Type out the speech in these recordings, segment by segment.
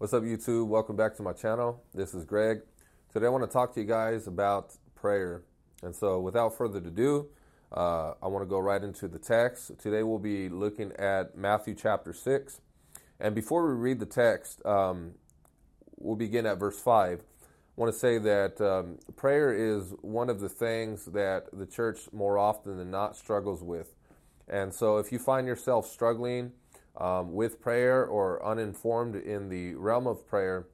What's up, YouTube? Welcome back to my channel. This is Greg. Today, I want to talk to you guys about prayer. And so, without further ado, uh, I want to go right into the text. Today, we'll be looking at Matthew chapter 6. And before we read the text, um, we'll begin at verse 5. I want to say that um, prayer is one of the things that the church more often than not struggles with. And so, if you find yourself struggling, um, with prayer or uninformed in the realm of prayer,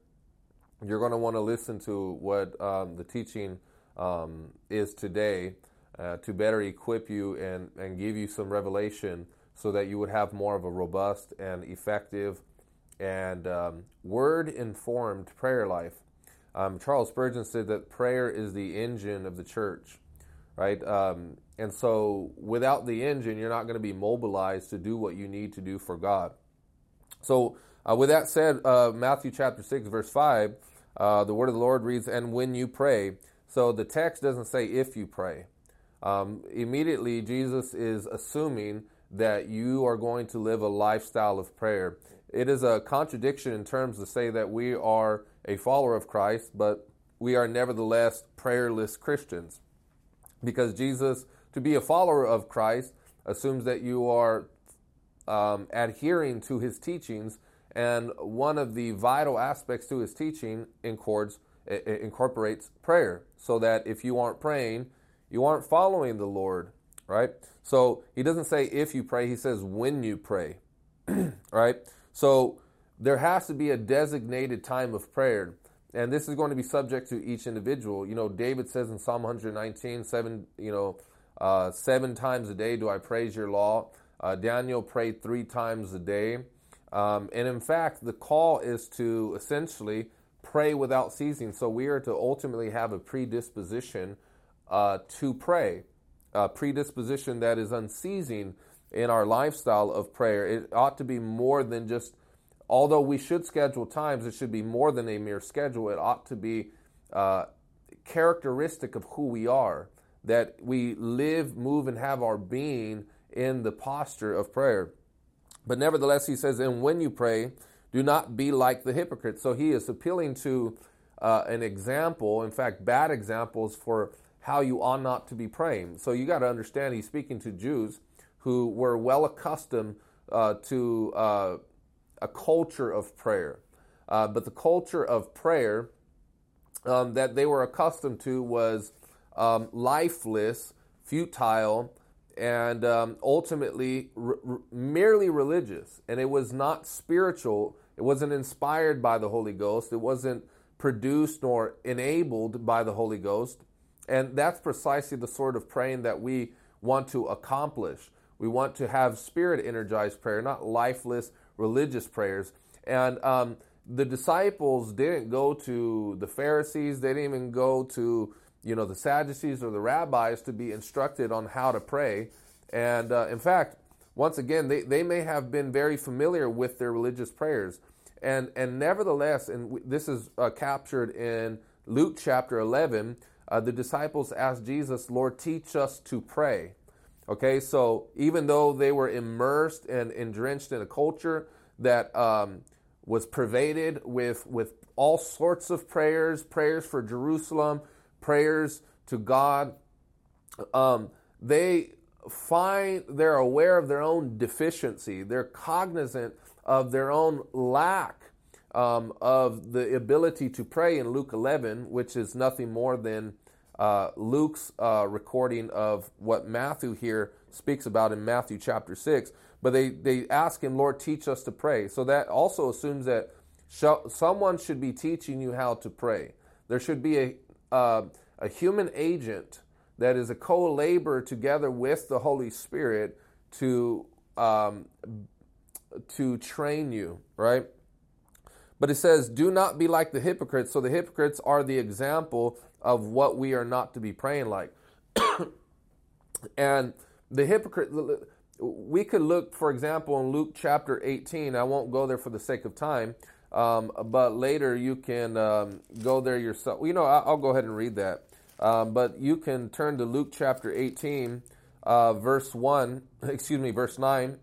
you're going to want to listen to what um, the teaching um, is today uh, to better equip you and, and give you some revelation so that you would have more of a robust and effective and um, word informed prayer life. Um, Charles Spurgeon said that prayer is the engine of the church, right? Um, and so without the engine, you're not going to be mobilized to do what you need to do for God. So, uh, with that said, uh, Matthew chapter 6, verse 5, uh, the word of the Lord reads, And when you pray. So the text doesn't say if you pray. Um, immediately, Jesus is assuming that you are going to live a lifestyle of prayer. It is a contradiction in terms to say that we are a follower of Christ, but we are nevertheless prayerless Christians. Because Jesus to be a follower of Christ assumes that you are um, adhering to his teachings, and one of the vital aspects to his teaching incorporates, incorporates prayer, so that if you aren't praying, you aren't following the Lord, right? So he doesn't say if you pray, he says when you pray, right? So there has to be a designated time of prayer. And this is going to be subject to each individual. You know, David says in Psalm 119, 7, you know, uh, seven times a day do I praise your law. Uh, Daniel prayed three times a day. Um, and in fact, the call is to essentially pray without ceasing. So we are to ultimately have a predisposition uh, to pray, a predisposition that is unceasing in our lifestyle of prayer. It ought to be more than just, although we should schedule times, it should be more than a mere schedule. It ought to be uh, characteristic of who we are that we live, move, and have our being in the posture of prayer. But nevertheless, he says, and when you pray, do not be like the hypocrites. So he is appealing to uh, an example, in fact, bad examples for how you ought not to be praying. So you got to understand, he's speaking to Jews who were well accustomed uh, to uh, a culture of prayer. Uh, but the culture of prayer um, that they were accustomed to was um, lifeless, futile, and um, ultimately merely religious. And it was not spiritual, it wasn't inspired by the Holy Ghost, it wasn't produced nor enabled by the Holy Ghost. And that's precisely the sort of praying that we want to accomplish. We want to have spirit energized prayer, not lifeless religious prayers. And um, the disciples didn't go to the Pharisees, they didn't even go to you know, the Sadducees or the rabbis to be instructed on how to pray. And uh, in fact, once again, they, they may have been very familiar with their religious prayers. And, and nevertheless, and this is uh, captured in Luke chapter 11, uh, the disciples asked Jesus, Lord, teach us to pray. Okay, so even though they were immersed and, and drenched in a culture that um, was pervaded with, with all sorts of prayers, prayers for Jerusalem, prayers to God, um, they find they're aware of their own deficiency. They're cognizant of their own lack um, of the ability to pray in Luke 11, which is nothing more than uh, Luke's uh, recording of what Matthew here speaks about in Matthew chapter 6. But they, they ask him, Lord, teach us to pray. So that also assumes that sh- someone should be teaching you how to pray. There should be a, uh, a human agent that is a co laborer together with the Holy Spirit to, um, to train you, right? But it says, do not be like the hypocrites. So the hypocrites are the example of what we are not to be praying like. and the hypocrite, we could look, for example, in Luke chapter 18. I won't go there for the sake of time. Um, but later you can um, go there yourself. You know, I'll go ahead and read that. Um, but you can turn to Luke chapter 18, uh, verse 1, excuse me, verse 9.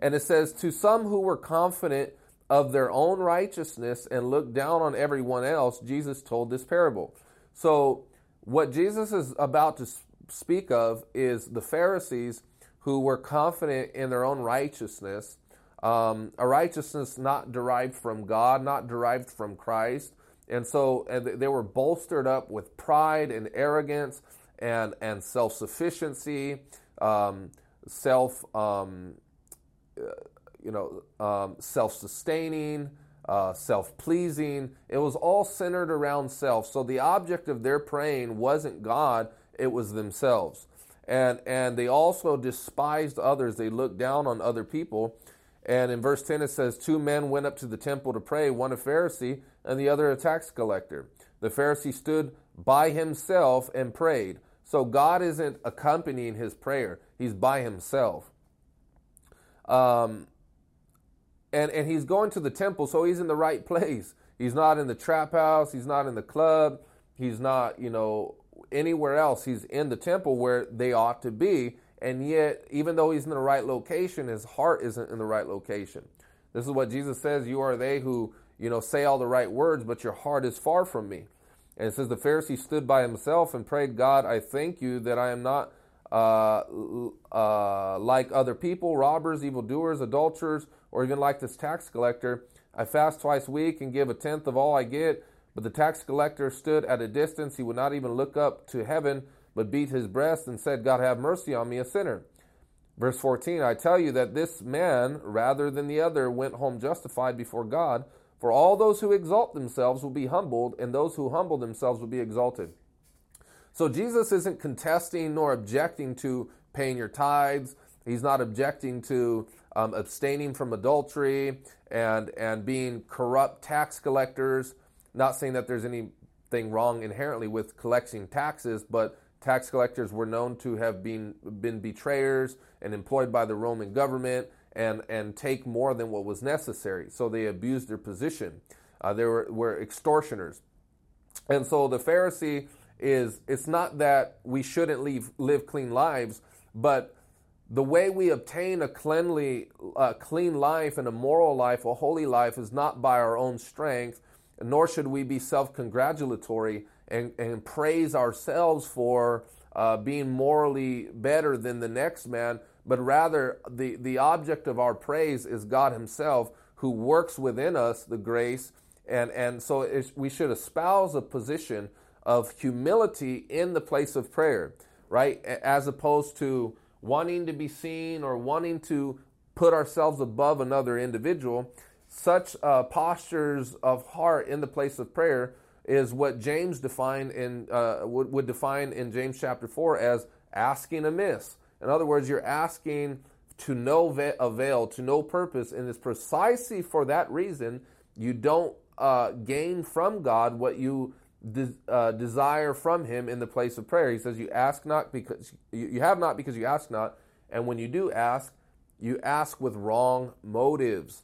And it says, To some who were confident of their own righteousness and look down on everyone else, Jesus told this parable. So, what Jesus is about to speak of is the Pharisees who were confident in their own righteousness, um, a righteousness not derived from God, not derived from Christ. And so and they were bolstered up with pride and arrogance and, and self sufficiency, um, self, um, uh, you know, um, self sustaining, uh, self pleasing. It was all centered around self. So the object of their praying wasn't God, it was themselves. And, and they also despised others. They looked down on other people. And in verse 10, it says, Two men went up to the temple to pray, one a Pharisee and the other a tax collector. The Pharisee stood by himself and prayed. So God isn't accompanying his prayer, he's by himself. Um, and, and he's going to the temple, so he's in the right place. He's not in the trap house, he's not in the club, he's not, you know, anywhere else. He's in the temple where they ought to be. And yet, even though he's in the right location, his heart isn't in the right location. This is what Jesus says You are they who, you know, say all the right words, but your heart is far from me. And it says, The Pharisee stood by himself and prayed, God, I thank you that I am not uh, uh, like other people, robbers, evildoers, adulterers, or even like this tax collector. I fast twice a week and give a tenth of all I get. But the tax collector stood at a distance. He would not even look up to heaven, but beat his breast and said, God have mercy on me, a sinner. Verse 14 I tell you that this man, rather than the other, went home justified before God. For all those who exalt themselves will be humbled, and those who humble themselves will be exalted. So Jesus isn't contesting nor objecting to paying your tithes. He's not objecting to um, abstaining from adultery and, and being corrupt tax collectors. Not saying that there's anything wrong inherently with collecting taxes, but tax collectors were known to have been, been betrayers and employed by the Roman government and, and take more than what was necessary. So they abused their position. Uh, they were, were extortioners. And so the Pharisee is, it's not that we shouldn't leave, live clean lives, but the way we obtain a cleanly, uh, clean life and a moral life, a holy life, is not by our own strength, nor should we be self congratulatory and, and praise ourselves for uh, being morally better than the next man, but rather the, the object of our praise is God Himself who works within us the grace. And, and so we should espouse a position of humility in the place of prayer, right? As opposed to wanting to be seen or wanting to put ourselves above another individual such uh, postures of heart in the place of prayer is what James defined in uh, would, would define in James chapter four as asking amiss. In other words, you're asking to no avail, to no purpose, and it's precisely for that reason you don't uh, gain from God what you uh, desire from Him in the place of prayer. He says, "You ask not because you, you have not because you ask not, and when you do ask, you ask with wrong motives."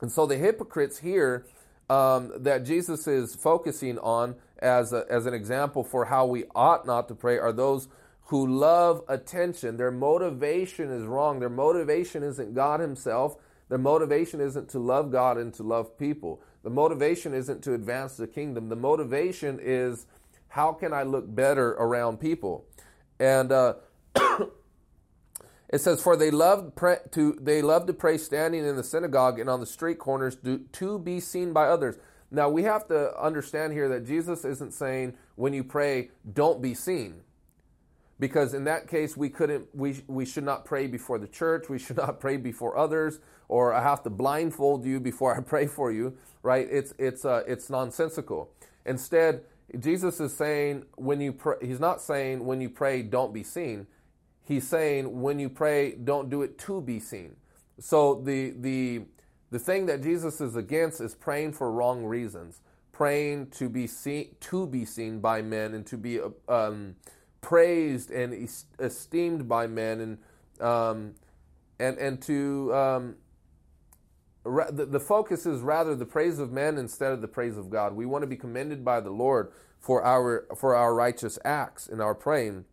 And so the hypocrites here um, that Jesus is focusing on as, a, as an example for how we ought not to pray are those who love attention. Their motivation is wrong. Their motivation isn't God Himself. Their motivation isn't to love God and to love people. The motivation isn't to advance the kingdom. The motivation is how can I look better around people? And uh, It says, "For they loved to they love to pray standing in the synagogue and on the street corners to, to be seen by others." Now we have to understand here that Jesus isn't saying when you pray, don't be seen. Because in that case, we couldn't, we, we should not pray before the church. We should not pray before others, or I have to blindfold you before I pray for you, right? It's, it's, uh, it's nonsensical. Instead, Jesus is saying when you pray, he's not saying when you pray, don't be seen he's saying when you pray, don't do it to be seen. So the the the thing that Jesus is against is praying for wrong reasons, praying to be seen to be seen by men and to be um, praised and esteemed by men and um, and and to um, the, the focus is rather the praise of men instead of the praise of God. We want to be commended by the Lord for our for our righteous acts in our praying.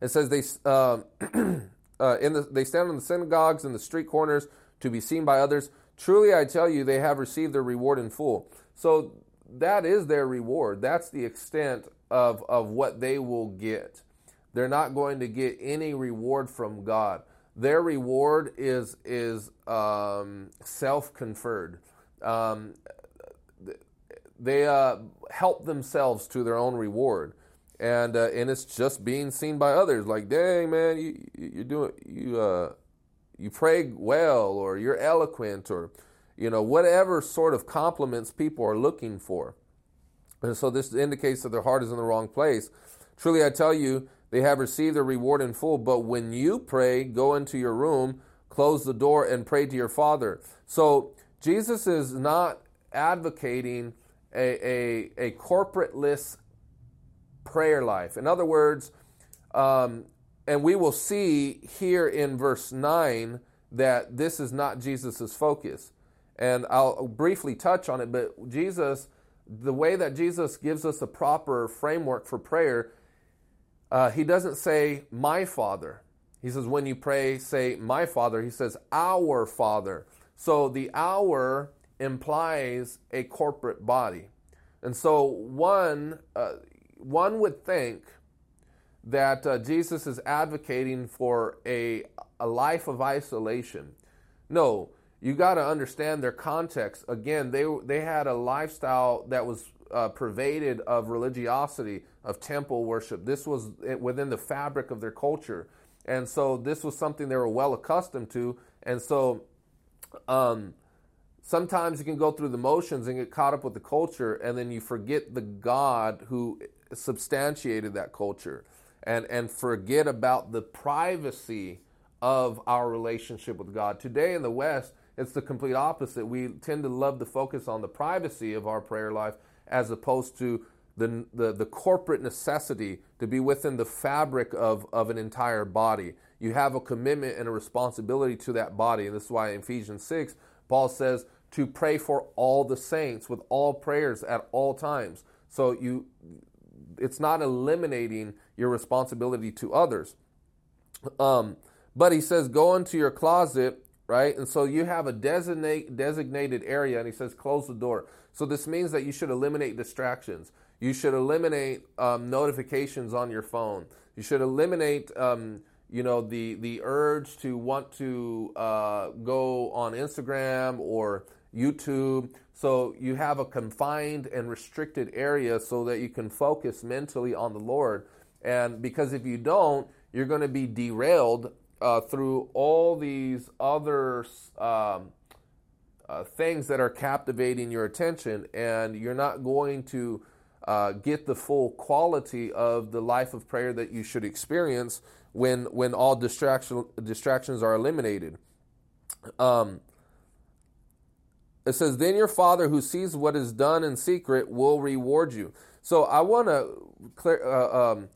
It says they uh, uh, in the, they stand in the synagogues and the street corners to be seen by others, Truly I tell you, they have received their reward in full. So that is their reward. That's the extent of, of what they will get. They're not going to get any reward from God. Their reward is is um, self conferred. Um, they uh, help themselves to their own reward, and uh, and it's just being seen by others. Like, dang man, you you doing you uh, you pray well, or you're eloquent, or you know whatever sort of compliments people are looking for. And so this indicates that their heart is in the wrong place. Truly, I tell you, they have received their reward in full. But when you pray, go into your room, close the door, and pray to your Father. So Jesus is not advocating a, a, a corporateless prayer life. In other words, um, and we will see here in verse 9 that this is not Jesus' focus. And I'll briefly touch on it, but Jesus, the way that Jesus gives us a proper framework for prayer, uh, he doesn't say, my Father. He says, when you pray, say, my Father. He says, our Father. So the our implies a corporate body. And so one, uh, one would think that uh, Jesus is advocating for a, a life of isolation. No, you got to understand their context. Again, they, they had a lifestyle that was uh, pervaded of religiosity, of temple worship. This was within the fabric of their culture. And so this was something they were well accustomed to. And so um, sometimes you can go through the motions and get caught up with the culture, and then you forget the God who substantiated that culture and, and forget about the privacy of our relationship with God. Today in the West, it's the complete opposite. We tend to love to focus on the privacy of our prayer life as opposed to the, the, the corporate necessity to be within the fabric of, of an entire body. You have a commitment and a responsibility to that body. And this is why in Ephesians 6, Paul says to pray for all the saints with all prayers at all times. So you it's not eliminating your responsibility to others. Um, but he says, go into your closet right? And so you have a designate, designated area, and he says, close the door. So this means that you should eliminate distractions. You should eliminate um, notifications on your phone. You should eliminate, um, you know, the the urge to want to uh, go on Instagram or YouTube. So you have a confined and restricted area so that you can focus mentally on the Lord. And because if you don't, you're going to be derailed uh, through all these other um, uh, things that are captivating your attention, and you're not going to uh, get the full quality of the life of prayer that you should experience when when all distraction distractions are eliminated. Um, it says, "Then your Father who sees what is done in secret will reward you." So I want to uh, um,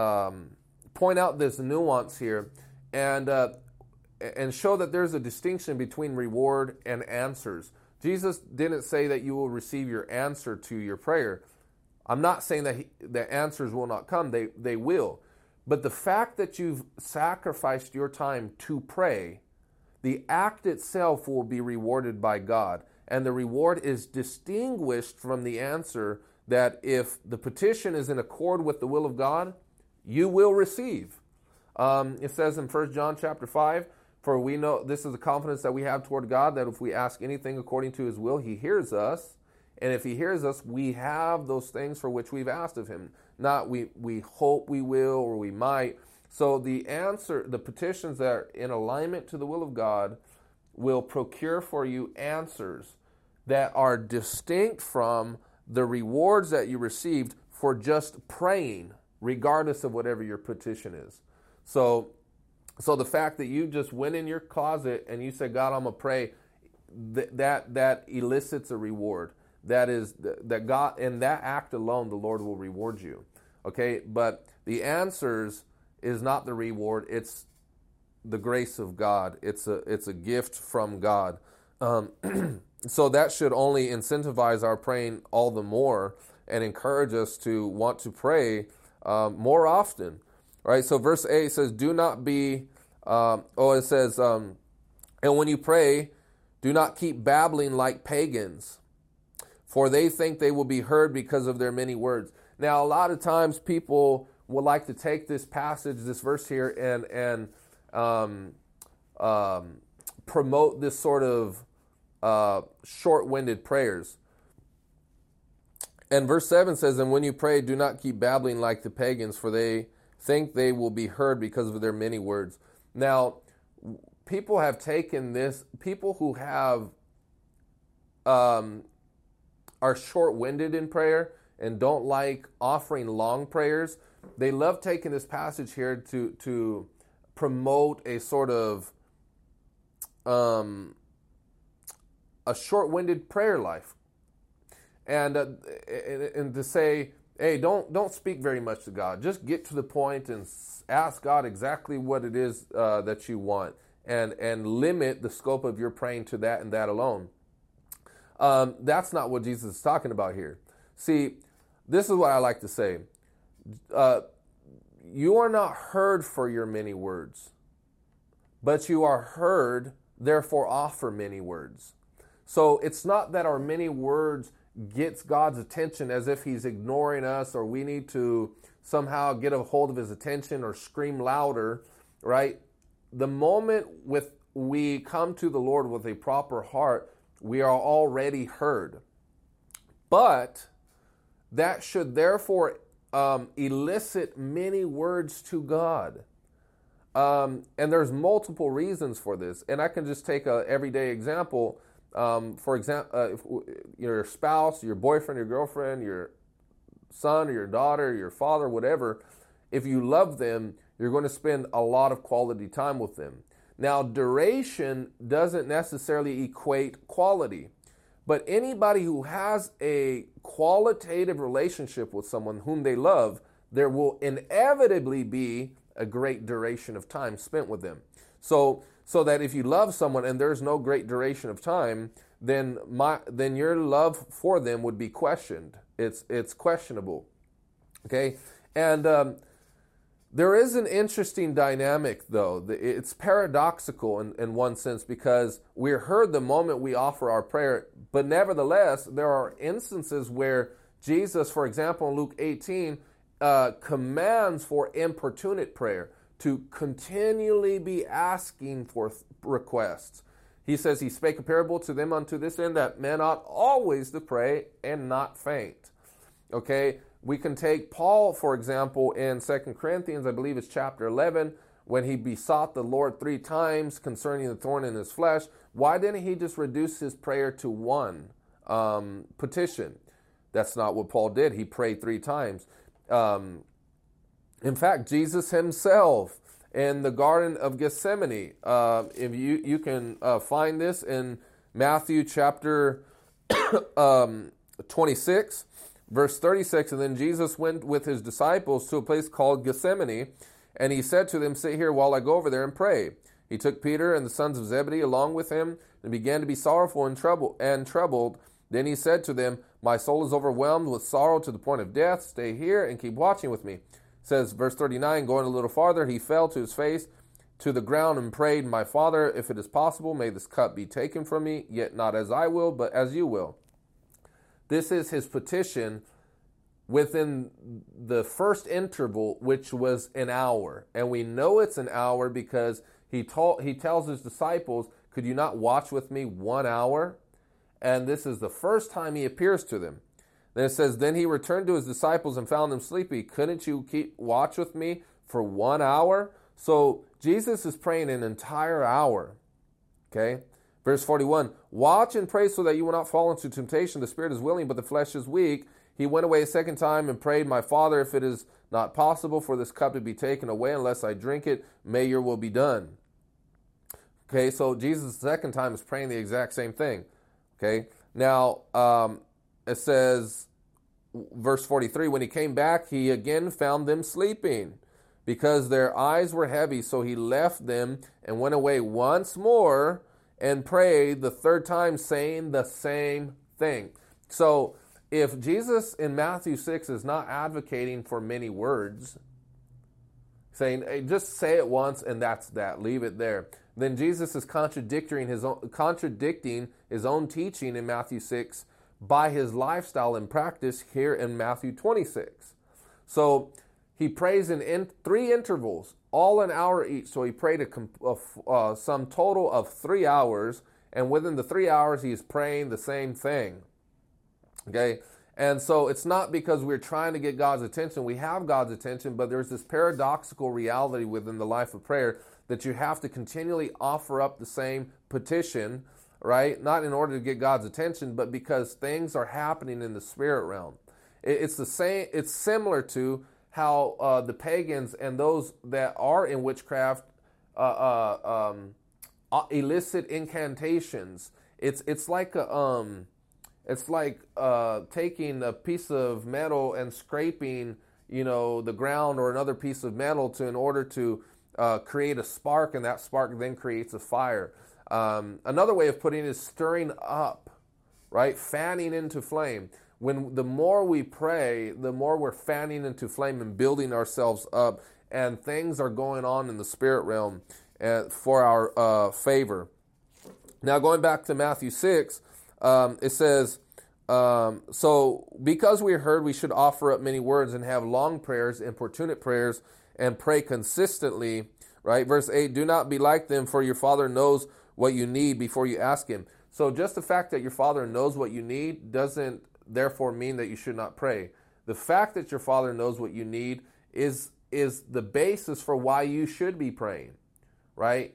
um, point out this nuance here and uh, and show that there's a distinction between reward and answers. Jesus didn't say that you will receive your answer to your prayer. I'm not saying that he, the answers will not come; they they will. But the fact that you've sacrificed your time to pray, the act itself will be rewarded by God, and the reward is distinguished from the answer. That if the petition is in accord with the will of God, you will receive. Um, it says in 1 John chapter 5, for we know this is the confidence that we have toward God that if we ask anything according to his will, he hears us. And if he hears us, we have those things for which we've asked of him. Not we, we hope we will or we might. So the answer, the petitions that are in alignment to the will of God will procure for you answers that are distinct from the rewards that you received for just praying, regardless of whatever your petition is. So, so the fact that you just went in your closet and you said, God, I'm gonna pray, th- that that elicits a reward. That is that God in that act alone, the Lord will reward you. Okay, but the answers is not the reward; it's the grace of God. It's a it's a gift from God. Um, so that should only incentivize our praying all the more and encourage us to want to pray um, more often. Right. So verse eight says, "Do not be." Um, oh, it says, um, "And when you pray, Do not keep babbling like pagans, for they think they will be heard because of their many words. Now, a lot of times people would like to take this passage, this verse here, and and um, um, promote this sort of uh, short-winded prayers. And verse 7 says, And when you pray, do not keep babbling like the pagans, for they think they will be heard because of their many words. Now, people have taken this, people who have um, are short-winded in prayer and don't like offering long prayers, they love taking this passage here to to promote a sort of um, a short-winded prayer life, and uh, and to say, hey, don't don't speak very much to God. Just get to the point and ask God exactly what it is uh, that you want, and and limit the scope of your praying to that and that alone. Um, that's not what Jesus is talking about here. See, this is what I like to say. Uh, you are not heard for your many words, but you are heard, therefore offer many words. So it's not that our many words gets God's attention as if he's ignoring us or we need to somehow get a hold of his attention or scream louder, right? The moment with we come to the Lord with a proper heart, we are already heard. But that should therefore um, elicit many words to God. Um, and there's multiple reasons for this. And I can just take a everyday example. Um, for example, uh, your spouse, your boyfriend, your girlfriend, your son or your daughter, your father, whatever, if you love them, you're going to spend a lot of quality time with them. Now, duration doesn't necessarily equate quality. But anybody who has a qualitative relationship with someone whom they love, there will inevitably be a great duration of time spent with them. So, so that if you love someone and there's no great duration of time, then my then your love for them would be questioned. It's it's questionable. Okay, and um, there is an interesting dynamic, though. It's paradoxical in, in one sense because we're heard the moment we offer our prayer, but nevertheless, there are instances where Jesus, for example, in Luke 18, uh, commands for importunate prayer to continually be asking for requests. He says, He spake a parable to them unto this end that men ought always to pray and not faint. Okay? We can take Paul, for example, in Second Corinthians, I believe it's chapter 11, when he besought the Lord three times concerning the thorn in his flesh. Why didn't he just reduce his prayer to one um, petition? That's not what Paul did. He prayed three times. Um, in fact, Jesus himself in the Garden of Gethsemane, uh, if you, you can uh, find this in Matthew chapter um, 26, Verse 36 And then Jesus went with his disciples to a place called Gethsemane, and he said to them, Sit here while I go over there and pray. He took Peter and the sons of Zebedee along with him and began to be sorrowful and, trouble, and troubled. Then he said to them, My soul is overwhelmed with sorrow to the point of death. Stay here and keep watching with me. It says, verse 39, going a little farther, he fell to his face to the ground and prayed, My Father, if it is possible, may this cup be taken from me, yet not as I will, but as you will. This is his petition within the first interval, which was an hour. And we know it's an hour because he, told, he tells his disciples, Could you not watch with me one hour? And this is the first time he appears to them. Then it says, Then he returned to his disciples and found them sleepy. Couldn't you keep watch with me for one hour? So Jesus is praying an entire hour. Okay? Verse 41 Watch and pray so that you will not fall into temptation. The spirit is willing, but the flesh is weak. He went away a second time and prayed, My Father, if it is not possible for this cup to be taken away unless I drink it, may your will be done. Okay, so Jesus the second time is praying the exact same thing. Okay, now um, it says, verse 43 When he came back, he again found them sleeping because their eyes were heavy. So he left them and went away once more and prayed the third time, saying the same thing. So, if Jesus in Matthew 6 is not advocating for many words, saying, hey, just say it once and that's that, leave it there. then Jesus is contradicting his own, contradicting his own teaching in Matthew 6 by his lifestyle and practice here in Matthew 26. So he prays in, in three intervals, all an hour each. So he prayed a, a uh, some total of three hours, and within the three hours, he is praying the same thing. Okay, and so it's not because we're trying to get God's attention. We have God's attention, but there's this paradoxical reality within the life of prayer that you have to continually offer up the same petition, right? Not in order to get God's attention, but because things are happening in the spirit realm. It's the same. It's similar to how uh, the pagans and those that are in witchcraft uh, uh, um, uh, elicit incantations. It's it's like a um, it's like uh, taking a piece of metal and scraping, you know, the ground or another piece of metal to in order to uh, create a spark, and that spark then creates a fire. Um, another way of putting it is stirring up, right? Fanning into flame. When the more we pray, the more we're fanning into flame and building ourselves up, and things are going on in the spirit realm uh, for our uh, favor. Now, going back to Matthew 6, um, it says, um, so because we heard we should offer up many words and have long prayers, importunate prayers, and pray consistently, right? Verse 8, do not be like them, for your Father knows what you need before you ask Him. So just the fact that your Father knows what you need doesn't therefore mean that you should not pray. The fact that your Father knows what you need is, is the basis for why you should be praying, right?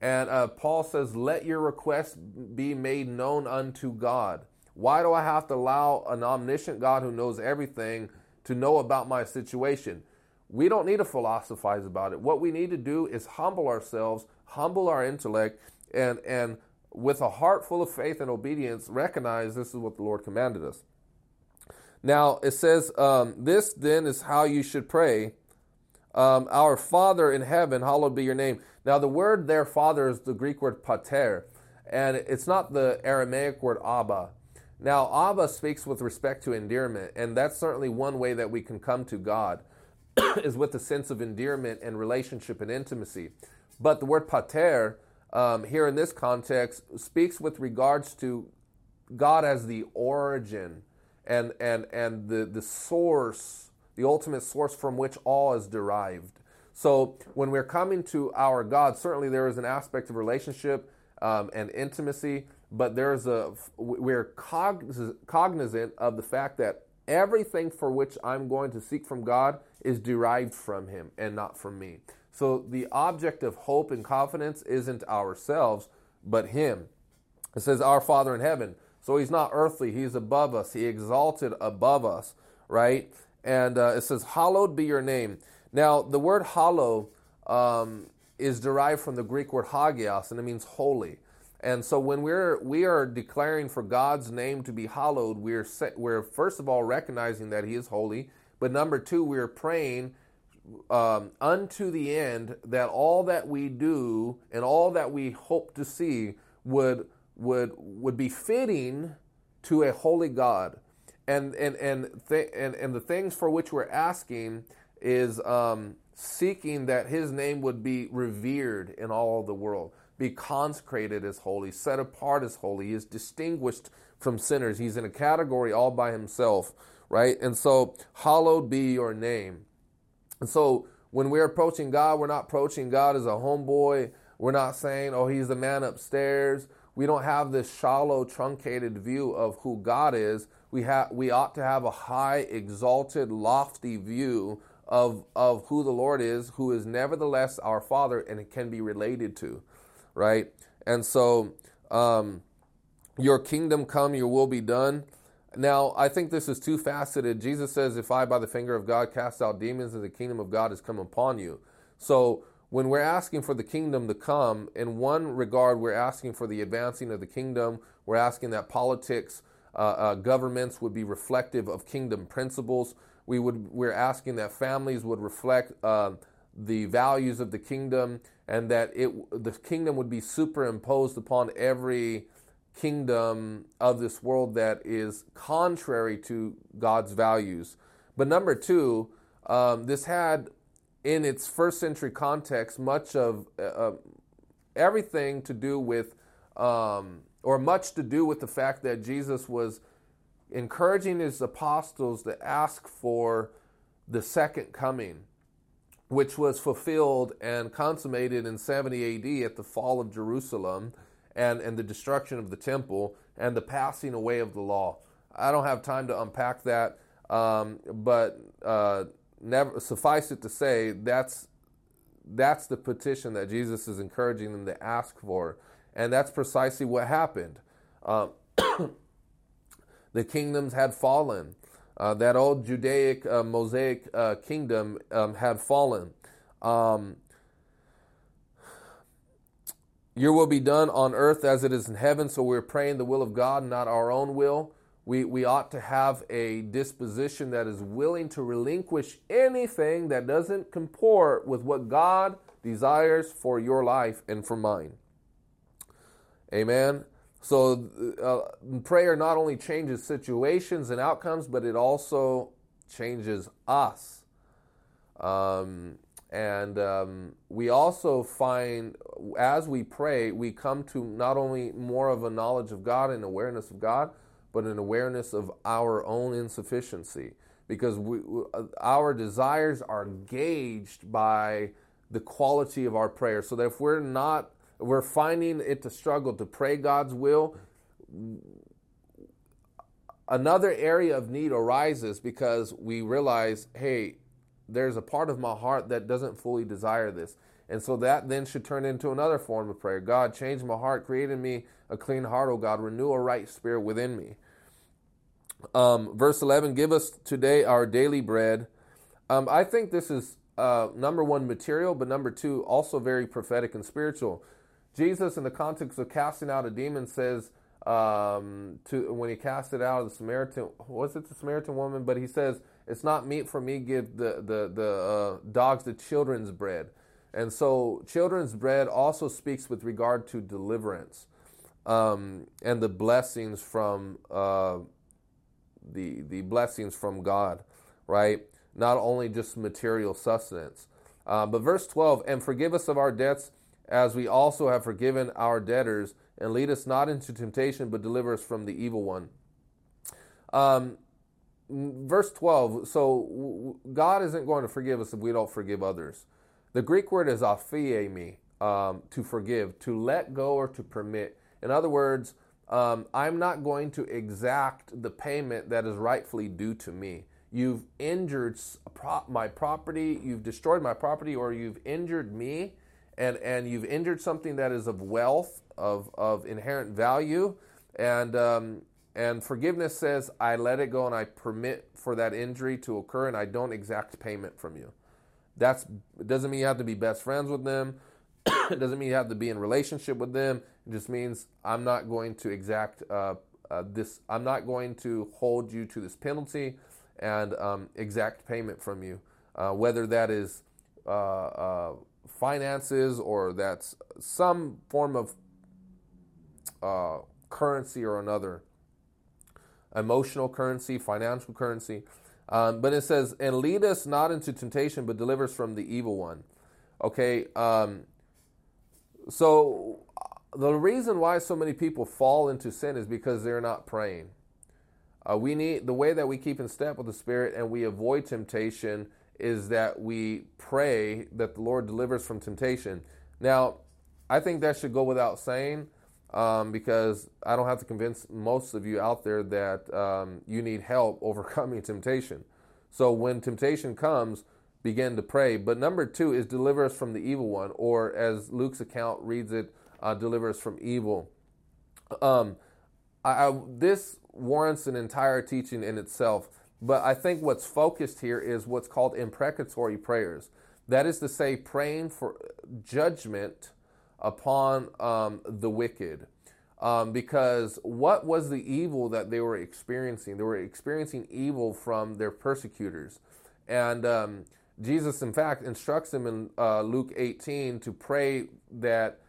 And uh, Paul says, Let your requests be made known unto God. Why do I have to allow an omniscient God who knows everything to know about my situation? We don't need to philosophize about it. What we need to do is humble ourselves, humble our intellect, and, and with a heart full of faith and obedience, recognize this is what the Lord commanded us. Now, it says, um, This then is how you should pray. Um, our Father in heaven, hallowed be your name. Now, the word their Father, is the Greek word pater, and it's not the Aramaic word Abba. Now, Abba speaks with respect to endearment, and that's certainly one way that we can come to God, is with a sense of endearment and relationship and intimacy. But the word pater, um, here in this context, speaks with regards to God as the origin and, and, and the, the source, the ultimate source from which all is derived. So when we're coming to our God, certainly there is an aspect of relationship um, and intimacy, but there's a we're cognizant of the fact that everything for which I'm going to seek from God is derived from Him and not from me. So the object of hope and confidence isn't ourselves, but Him. It says, Our Father in heaven. So He's not earthly, He's above us, He exalted above us, right? And uh, it says, Hallowed be your name. Now, the word hallow um, is derived from the Greek word hagios, and it means holy. And so when we're we are declaring for God's name to be hallowed, we're we're first of all recognizing that He is holy, but number two, we're praying um, unto the end that all that we do and all that we hope to see would would would be fitting to a holy God, and and and th- and and the things for which we're asking is um, seeking that His name would be revered in all the world be consecrated as holy, set apart as holy. He is distinguished from sinners. He's in a category all by himself, right? And so, hallowed be your name. And so, when we're approaching God, we're not approaching God as a homeboy. We're not saying, oh, he's the man upstairs. We don't have this shallow, truncated view of who God is. We, have, we ought to have a high, exalted, lofty view of, of who the Lord is, who is nevertheless our Father and it can be related to right? And so, um, your kingdom come, your will be done. Now, I think this is two faceted. Jesus says, If I, by the finger of God, cast out demons, and the kingdom of God has come upon you. So, when we're asking for the kingdom to come, in one regard, we're asking for the advancing of the kingdom. We're asking that politics, uh, uh, governments would be reflective of kingdom principles. We would, we're asking that families would reflect uh, the values of the kingdom and that it the kingdom would be superimposed upon every kingdom of this world that is contrary to God's values. But number two, um, this had in its first century context much of uh, everything to do with, um, or much to do with the fact that Jesus was encouraging his apostles to ask for the second coming, which was fulfilled and consummated in 70 AD at the fall of Jerusalem and, and the destruction of the temple and the passing away of the law. I don't have time to unpack that, um, but uh, never suffice it to say that's that's the petition that Jesus is encouraging them to ask for, and that's precisely what happened. Uh, the kingdoms had fallen. Uh, that old Judaic uh, Mosaic uh, kingdom um, had fallen. Um, your will be done on earth as it is in heaven. So we're praying the will of God, not our own will. We, we ought to have a disposition that is willing to relinquish anything that doesn't comport with what God desires for your life and for mine. Amen. So, uh, prayer not only changes situations and outcomes, but it also changes us. Um, and um, we also find, as we pray, we come to not only more of a knowledge of God and awareness of God, but an awareness of our own insufficiency. Because we, uh, our desires are gauged by the quality of our prayer. So that if we're not we're finding it to struggle to pray God's will. Another area of need arises because we realize, hey, there's a part of my heart that doesn't fully desire this. And so that then should turn into another form of prayer. God, change my heart, create in me a clean heart, O God, renew a right spirit within me. Um, verse 11, give us today our daily bread. Um, I think this is uh, number one, material, but number two, also very prophetic and spiritual. Jesus, in the context of casting out a demon, says um, to when he cast it out of the Samaritan, was it the Samaritan woman? But he says, "It's not meat for me give the the the uh, dogs the children's bread." And so, children's bread also speaks with regard to deliverance um, and the blessings from uh, the the blessings from God, right? Not only just material sustenance. Uh, but verse 12, and forgive us of our debts as we also have forgiven our debtors, and lead us not into temptation, but deliver us from the evil one. Um, verse 12 so God isn't going to forgive us if we don't forgive others. The Greek word is aphiemi, um, to forgive, to let go or to permit. In other words, um, I'm not going to exact the payment that is rightfully due to me. You've injured my property, you've destroyed my property, or you've injured me and, and you've injured something that is of wealth, of, of inherent value, and, um, and forgiveness says, I let it go and I permit for that injury to occur and I don't exact payment from you. That's, it doesn't mean you have to be best friends with them. it doesn't mean you have to be in relationship with them. Just means I'm not going to exact uh, uh, this. I'm not going to hold you to this penalty and um, exact payment from you, uh, whether that is uh, uh, finances or that's some form of uh, currency or another emotional currency, financial currency. Um, but it says, and lead us not into temptation, but deliver us from the evil one. Okay, um, so the reason why so many people fall into sin is because they're not praying. Uh, we need the way that we keep in step with the Spirit and we avoid temptation is that we pray that the Lord delivers from temptation. Now, I think that should go without saying um, because I don't have to convince most of you out there that um, you need help overcoming temptation. So when temptation comes, begin to pray. But number two is deliver us from the evil one, or as Luke's account reads it, uh, deliver us from evil. Um, I, I, this warrants an entire teaching in itself. But I think what's focused here is what's called imprecatory prayers. That is to say, praying for judgment upon um, the wicked. Um, because what was the evil that they were experiencing? They were experiencing evil from their persecutors. And um, Jesus, in fact, instructs them in uh, Luke 18 to pray that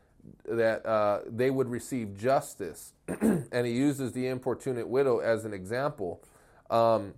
that uh, they would receive justice, and he uses the importunate widow as an example. Um,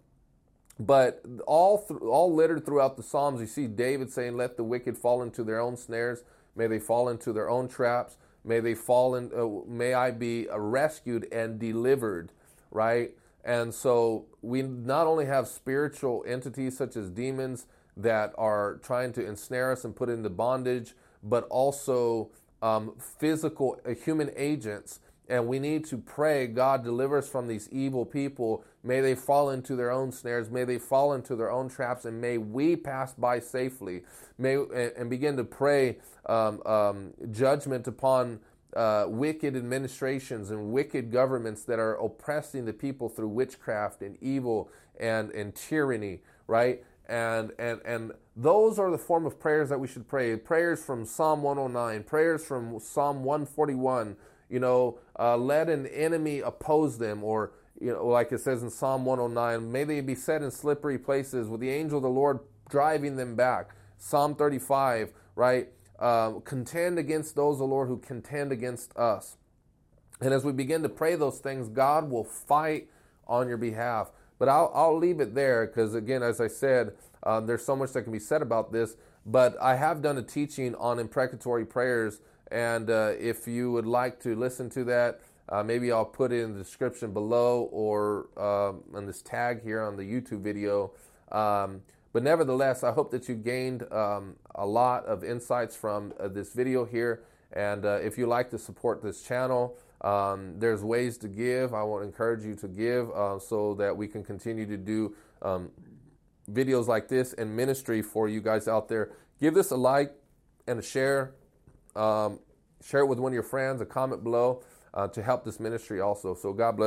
but all th- all littered throughout the Psalms, you see David saying, "Let the wicked fall into their own snares, May they fall into their own traps. May they fall in, uh, may I be rescued and delivered, right? And so we not only have spiritual entities such as demons that are trying to ensnare us and put into bondage, but also um, physical uh, human agents. And we need to pray, God, deliver us from these evil people. May they fall into their own snares. May they fall into their own traps. And may we pass by safely. May and begin to pray um, um, judgment upon uh, wicked administrations and wicked governments that are oppressing the people through witchcraft and evil and, and tyranny, right? And, and, and those are the form of prayers that we should pray. Prayers from Psalm 109, prayers from Psalm 141, you know, uh, let an enemy oppose them, or, you know, like it says in Psalm 109, may they be set in slippery places with the angel of the Lord driving them back. Psalm 35, right? Uh, contend against those, the Lord, who contend against us. And as we begin to pray those things, God will fight on your behalf. But I'll, I'll leave it there because, again, as I said, uh, there's so much that can be said about this. But I have done a teaching on imprecatory prayers. And uh, if you would like to listen to that, uh, maybe I'll put it in the description below or um, on this tag here on the YouTube video. Um, but nevertheless, I hope that you gained um, a lot of insights from uh, this video here. And uh, if you like to support this channel, um, there's ways to give. I want to encourage you to give uh, so that we can continue to do um, videos like this and ministry for you guys out there. Give this a like and a share. Um, share it with one of your friends, a comment below uh, to help this ministry also. So God bless.